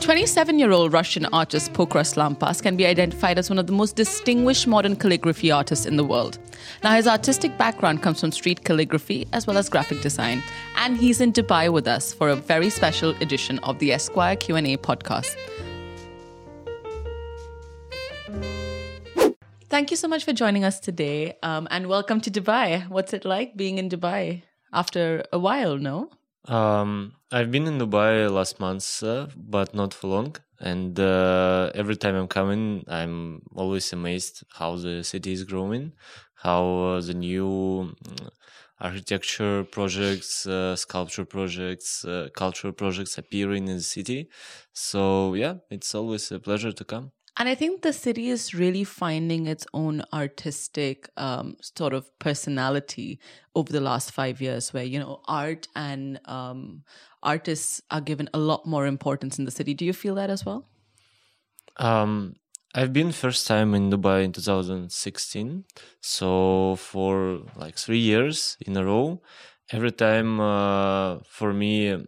Twenty-seven-year-old Russian artist Pokras Lampas can be identified as one of the most distinguished modern calligraphy artists in the world. Now, his artistic background comes from street calligraphy as well as graphic design, and he's in Dubai with us for a very special edition of the Esquire Q&A podcast. Thank you so much for joining us today, um, and welcome to Dubai. What's it like being in Dubai after a while? No. Um, I've been in Dubai last month, uh, but not for long. And uh, every time I'm coming, I'm always amazed how the city is growing, how uh, the new mm, architecture projects, uh, sculpture projects, uh, cultural projects appearing in the city. So yeah, it's always a pleasure to come. And I think the city is really finding its own artistic um, sort of personality over the last five years, where, you know, art and um, artists are given a lot more importance in the city. Do you feel that as well? Um, I've been first time in Dubai in 2016. So for like three years in a row, every time uh, for me,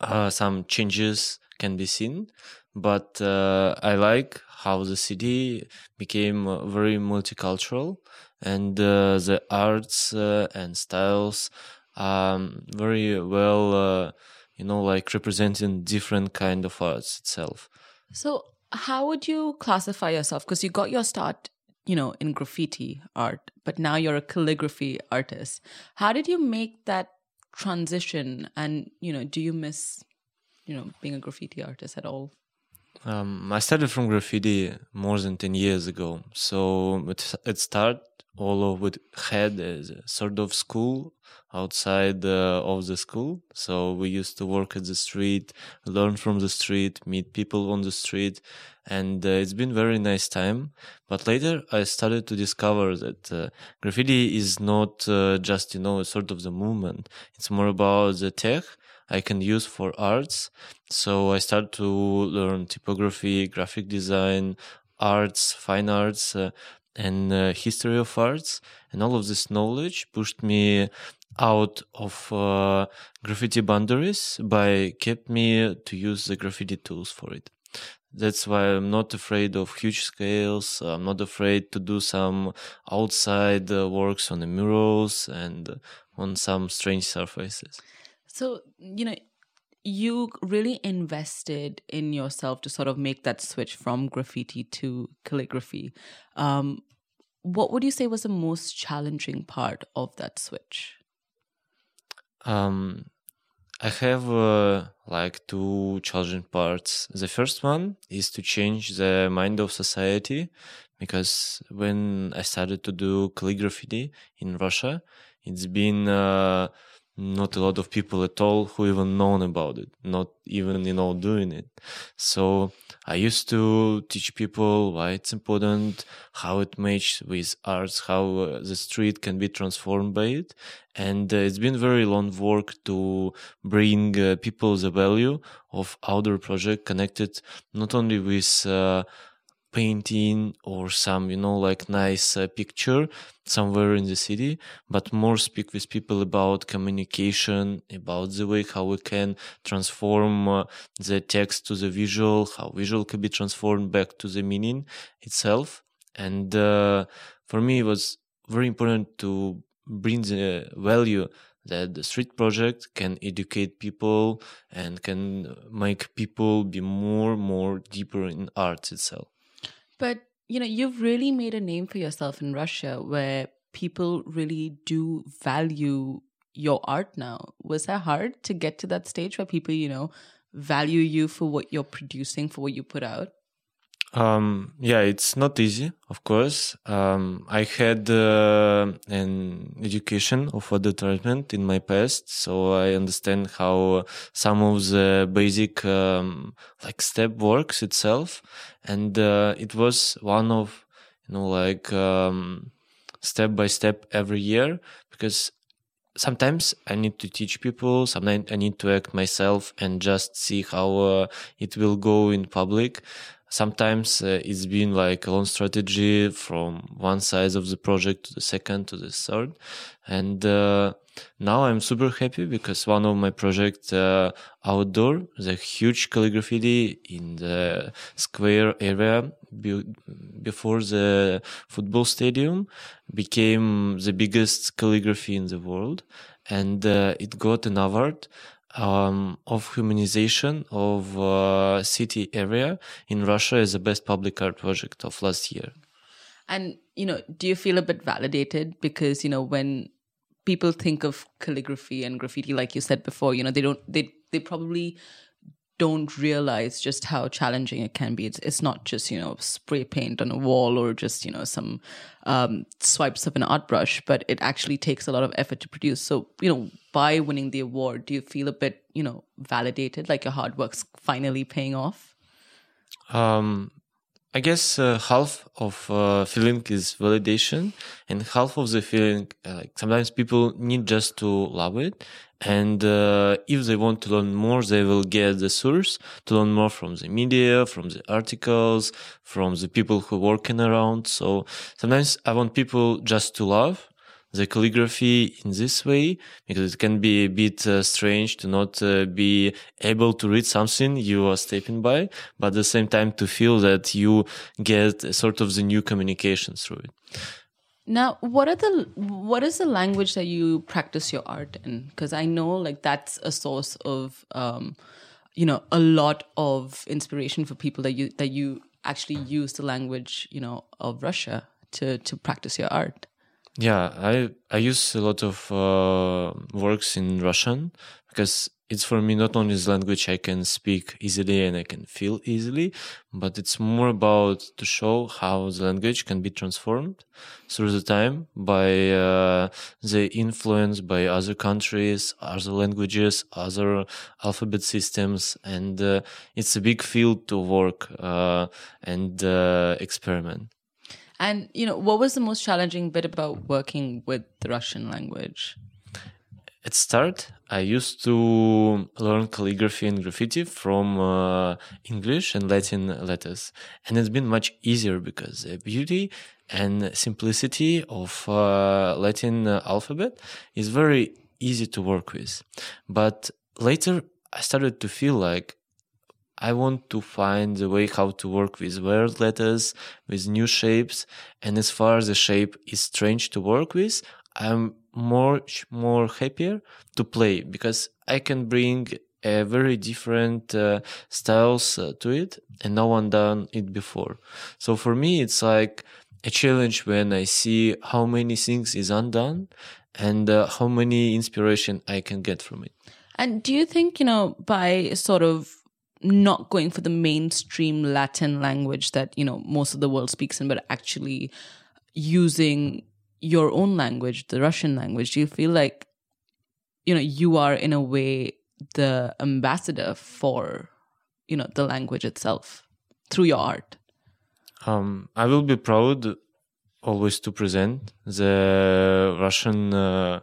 uh, some changes can be seen but uh, I like how the city became uh, very multicultural and uh, the arts uh, and styles um very well uh, you know like representing different kind of arts itself. So how would you classify yourself? Because you got your start you know in graffiti art but now you're a calligraphy artist. How did you make that transition? And you know do you miss you know being a graffiti artist at all um, I started from graffiti more than 10 years ago. So it, it started all of it had a sort of school outside uh, of the school. So we used to work at the street, learn from the street, meet people on the street. And uh, it's been very nice time. But later I started to discover that uh, graffiti is not uh, just, you know, a sort of the movement. It's more about the tech I can use for arts. So I started to learn typography, graphic design, arts, fine arts, uh, and uh, history of arts. And all of this knowledge pushed me out of uh, graffiti boundaries by kept me to use the graffiti tools for it. That's why I'm not afraid of huge scales. I'm not afraid to do some outside uh, works on the murals and on some strange surfaces. So, you know, you really invested in yourself to sort of make that switch from graffiti to calligraphy. Um, what would you say was the most challenging part of that switch? Um, I have uh, like two challenging parts. The first one is to change the mind of society because when I started to do calligraphy in Russia, it's been uh, not a lot of people at all who even known about it not even you know doing it. So i used to teach people why it's important how it matches with arts how uh, the street can be transformed by it. And uh, it's been very long work to bring uh, people the value of outdoor project connected not only with uh, painting or some you know like nice uh, picture somewhere in the city but more speak with people about communication about the way how we can transform uh, the text to the visual how visual can be transformed back to the meaning itself. And uh, for me it was very important to bring the value that the street project can educate people and can make people be more more deeper in art itself but, you know, you've really made a name for yourself in Russia where people really do value your art now. Was that hard to get to that stage where people, you know, value you for what you're producing, for what you put out? Um, yeah, it's not easy, of course. Um, I had uh, an education of other treatment in my past, so I understand how some of the basic um, like step works itself, and uh, it was one of you know like um, step by step every year because sometimes I need to teach people, sometimes I need to act myself and just see how uh, it will go in public sometimes uh, it's been like a long strategy from one side of the project to the second to the third. And uh, now i'm super happy because one of my projects uh, outdoor the huge calligraphy in the square area be- before the football stadium became the biggest calligraphy in the world. And uh, it got an award um, of humanization of uh, city area in Russia is the best public art project of last year. And you know, do you feel a bit validated because you know when people think of calligraphy and graffiti, like you said before, you know they don't they they probably don't realize just how challenging it can be. It's, it's not just, you know, spray paint on a wall or just, you know, some um, swipes of an art brush, but it actually takes a lot of effort to produce. So, you know, by winning the award, do you feel a bit, you know, validated, like your hard work's finally paying off? Um, I guess uh, half of uh, feeling is validation, and half of the feeling, uh, like sometimes people need just to love it, and uh, if they want to learn more, they will get the source to learn more from the media, from the articles, from the people who working around. So sometimes I want people just to love, the calligraphy in this way because it can be a bit uh, strange to not uh, be able to read something you are stepping by, but at the same time to feel that you get sort of the new communication through it. Now, what are the what is the language that you practice your art in? Because I know like that's a source of um, you know a lot of inspiration for people that you that you actually use the language you know of Russia to to practice your art. Yeah, I I use a lot of uh, works in Russian because it's for me not only the language I can speak easily and I can feel easily, but it's more about to show how the language can be transformed through the time by uh, the influence by other countries, other languages, other alphabet systems, and uh, it's a big field to work uh, and uh, experiment. And you know, what was the most challenging bit about working with the Russian language? At start, I used to learn calligraphy and graffiti from uh, English and Latin letters, and it's been much easier because the beauty and simplicity of uh, Latin alphabet is very easy to work with. But later, I started to feel like I want to find the way how to work with weird letters, with new shapes. And as far as the shape is strange to work with, I'm much more happier to play because I can bring a very different uh, styles uh, to it and no one done it before. So for me, it's like a challenge when I see how many things is undone and uh, how many inspiration I can get from it. And do you think, you know, by sort of not going for the mainstream Latin language that, you know, most of the world speaks in, but actually using your own language, the Russian language, do you feel like, you know, you are in a way the ambassador for, you know, the language itself through your art? Um, I will be proud always to present the Russian uh,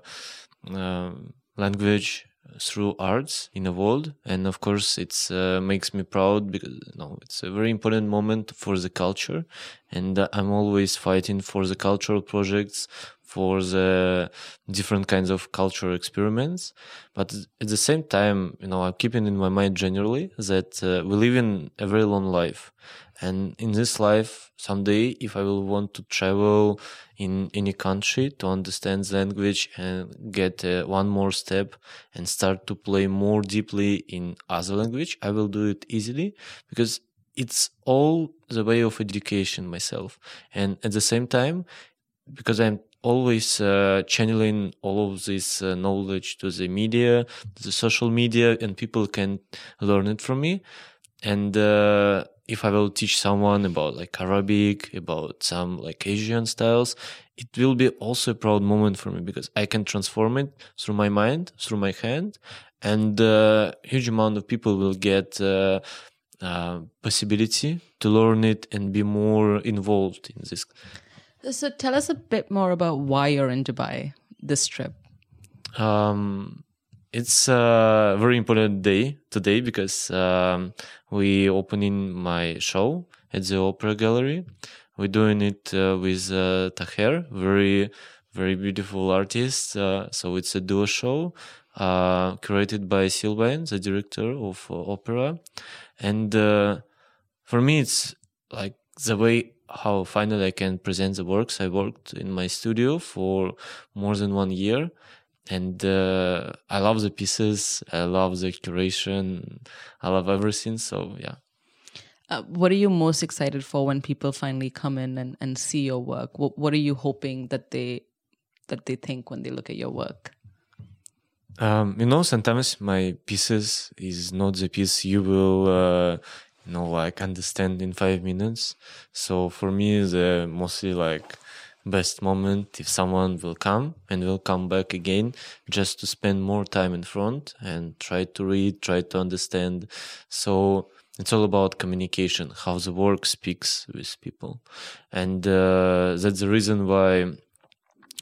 uh, language through arts in the world. And of course it's uh, makes me proud because know it's a very important moment for the culture. And uh, i'm always fighting for the cultural projects for the different kinds of cultural experiments. But at the same time you know i'm keeping in my mind generally that uh, we live in a very long life and in this life someday if i will want to travel in any country to understand the language and get uh, one more step and start to play more deeply in other language i will do it easily because it's all the way of education myself. And at the same time because i'm always uh, channeling all of this uh, knowledge to the media the social media and people can learn it from me. And uh, if I will teach someone about like Arabic, about some like Asian styles, it will be also a proud moment for me because I can transform it through my mind, through my hand, and a uh, huge amount of people will get uh, uh, possibility to learn it and be more involved in this. So tell us a bit more about why you're in Dubai this trip. Um, it's a very important day today because um, we opening my show at the Opera Gallery. We're doing it uh, with uh, Taher, very very beautiful artist. Uh, so it's a duo show uh, by Sylvain, the director of uh, opera. And uh, for me, it's like the way how finally I can present the works. I worked in my studio for more than one year. And uh, I love the pieces. I love the curation. I love everything. So yeah. Uh, what are you most excited for when people finally come in and, and see your work? What, what are you hoping that they that they think when they look at your work? Um, you know, sometimes my pieces is not the piece you will, uh, you know, like understand in five minutes. So for me, the mostly like best moment if someone will come and will come back again just to spend more time in front and try to read, try to understand. So it's all about communication, how the work speaks with people. And, uh, that's the reason why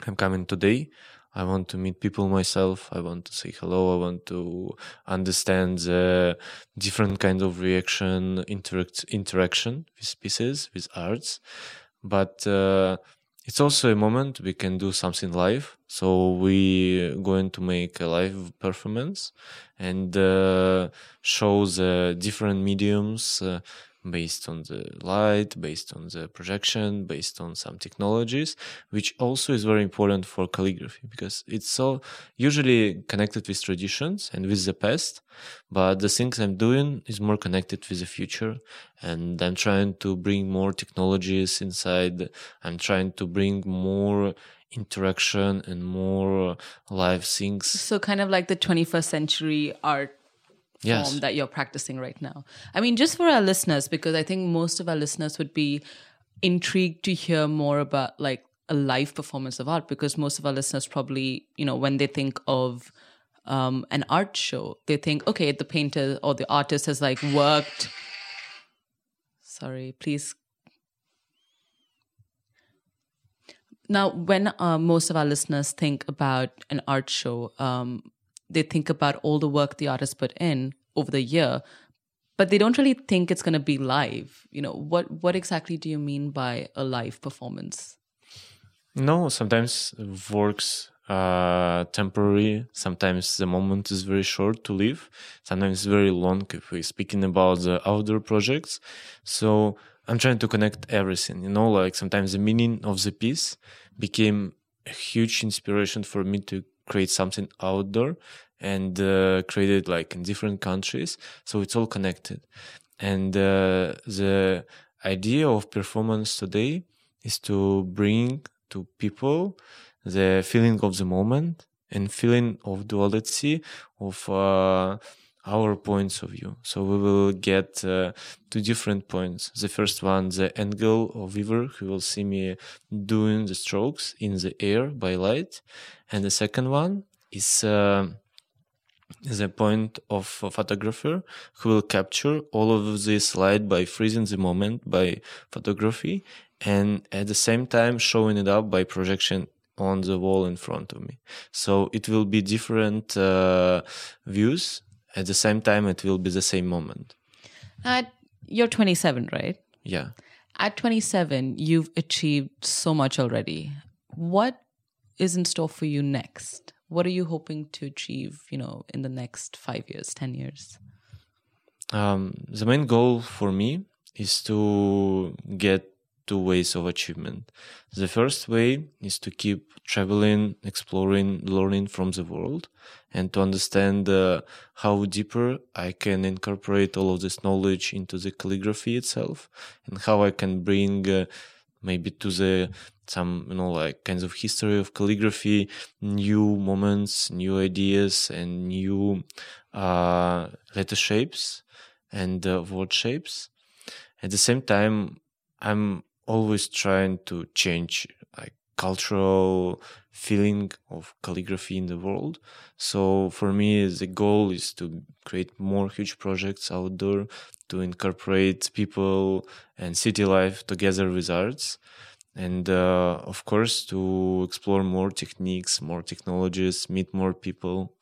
I'm coming today I want to meet people myself. I want to say hello. I want to understand the different kind of reaction, interact, interaction with pieces, with arts. But uh, it's also a moment we can do something live. So we going to make a live performance and uh, show the different mediums. Uh, based on the light, based on the projection, based on some technologies, which also is very important for calligraphy because it's so usually connected with traditions and with the past. But the things I'm doing is more connected with the future. And I'm trying to bring more technologies inside. I'm trying to bring more interaction and more live things. So kind of like the 21st century art Yes. form that you're practicing right now. I mean, just for our listeners, because I think most of our listeners would be intrigued to hear more about like a live performance of art, because most of our listeners probably, you know, when they think of um, an art show, they think, okay, the painter or the artist has like worked. Sorry, please. Now, when uh, most of our listeners think about an art show, um, they think about all the work the artist put in over the year but they don't really think it's going to be live. You know what what exactly do you mean by a live performance? No sometimes works uh temporary. Sometimes the moment is very short to live sometimes very long if we're speaking about the outdoor projects. So i'm trying to connect everything you know like sometimes the meaning of the piece became a huge inspiration for me to create something outdoor and uh, created like in different countries. So it's all connected. And uh, the idea of performance today is to bring to people the feeling of the moment and feeling of duality of uh, our points of view. So we will get uh, two different points. The first one, the angle of viewer who will see me doing the strokes in the air by light. And the second one is uh, the point of a photographer who will capture all of this light by freezing the moment by photography and at the same time showing it up by projection on the wall in front of me. So it will be different uh, views. At the same time, it will be the same moment. at you're 27 right Yeah. at 27 you've achieved so much already what is in store for you next what are you hoping to achieve you know in the next 5 years 10 years Um, the main goal for me is to get two ways of achievement. The first way is to keep traveling, exploring, learning from the world, and to understand uh, how deeper I can incorporate all of this knowledge into the calligraphy itself, and how I can bring uh, maybe to the some you know like kinds of history of calligraphy new moments new ideas and new uh letter shapes and uh, word shapes at the same time i'm always trying to change like cultural feeling of calligraphy in the world so for me the goal is to create more huge projects outdoor to incorporate people and city life together with arts and uh, of course to explore more techniques more technologies meet more people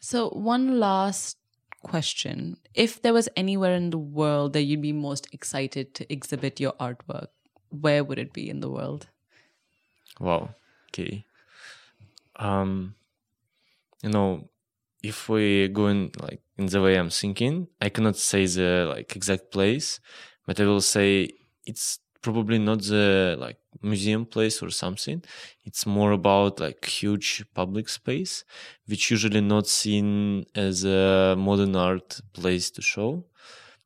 so one last question. If there was anywhere in the world that you'd be most excited to exhibit your artwork, where would it be in the world? Wow. Okay. Um, you know, if we go in like in the way I'm thinking, I cannot say the like exact place, but I will say it's probably not the like museum place or something. It's more about like huge public space, which usually not seen as a modern art place to show.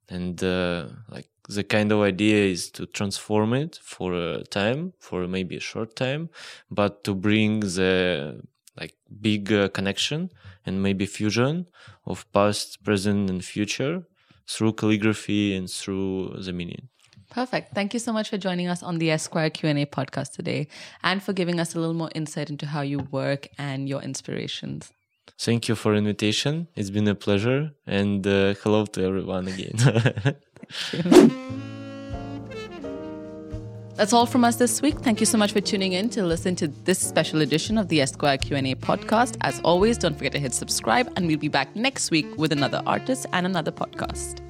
And uh, like the kind of idea is to transform it for a time, for maybe a short time, but to bring the like big uh, connection and maybe fusion of past, present, and future through calligraphy and through the meaning. Perfect. Thank you so much for joining us on the Esquire Q&A podcast today and for giving us a little more insight into how you work and your inspirations. Thank you for invitation. It's been a pleasure and uh, hello to everyone again. That's all from us this week. Thank you so much for tuning in to listen to this special edition of the Esquire Q&A podcast. As always, don't forget to hit subscribe and we'll be back next week with another artist and another podcast.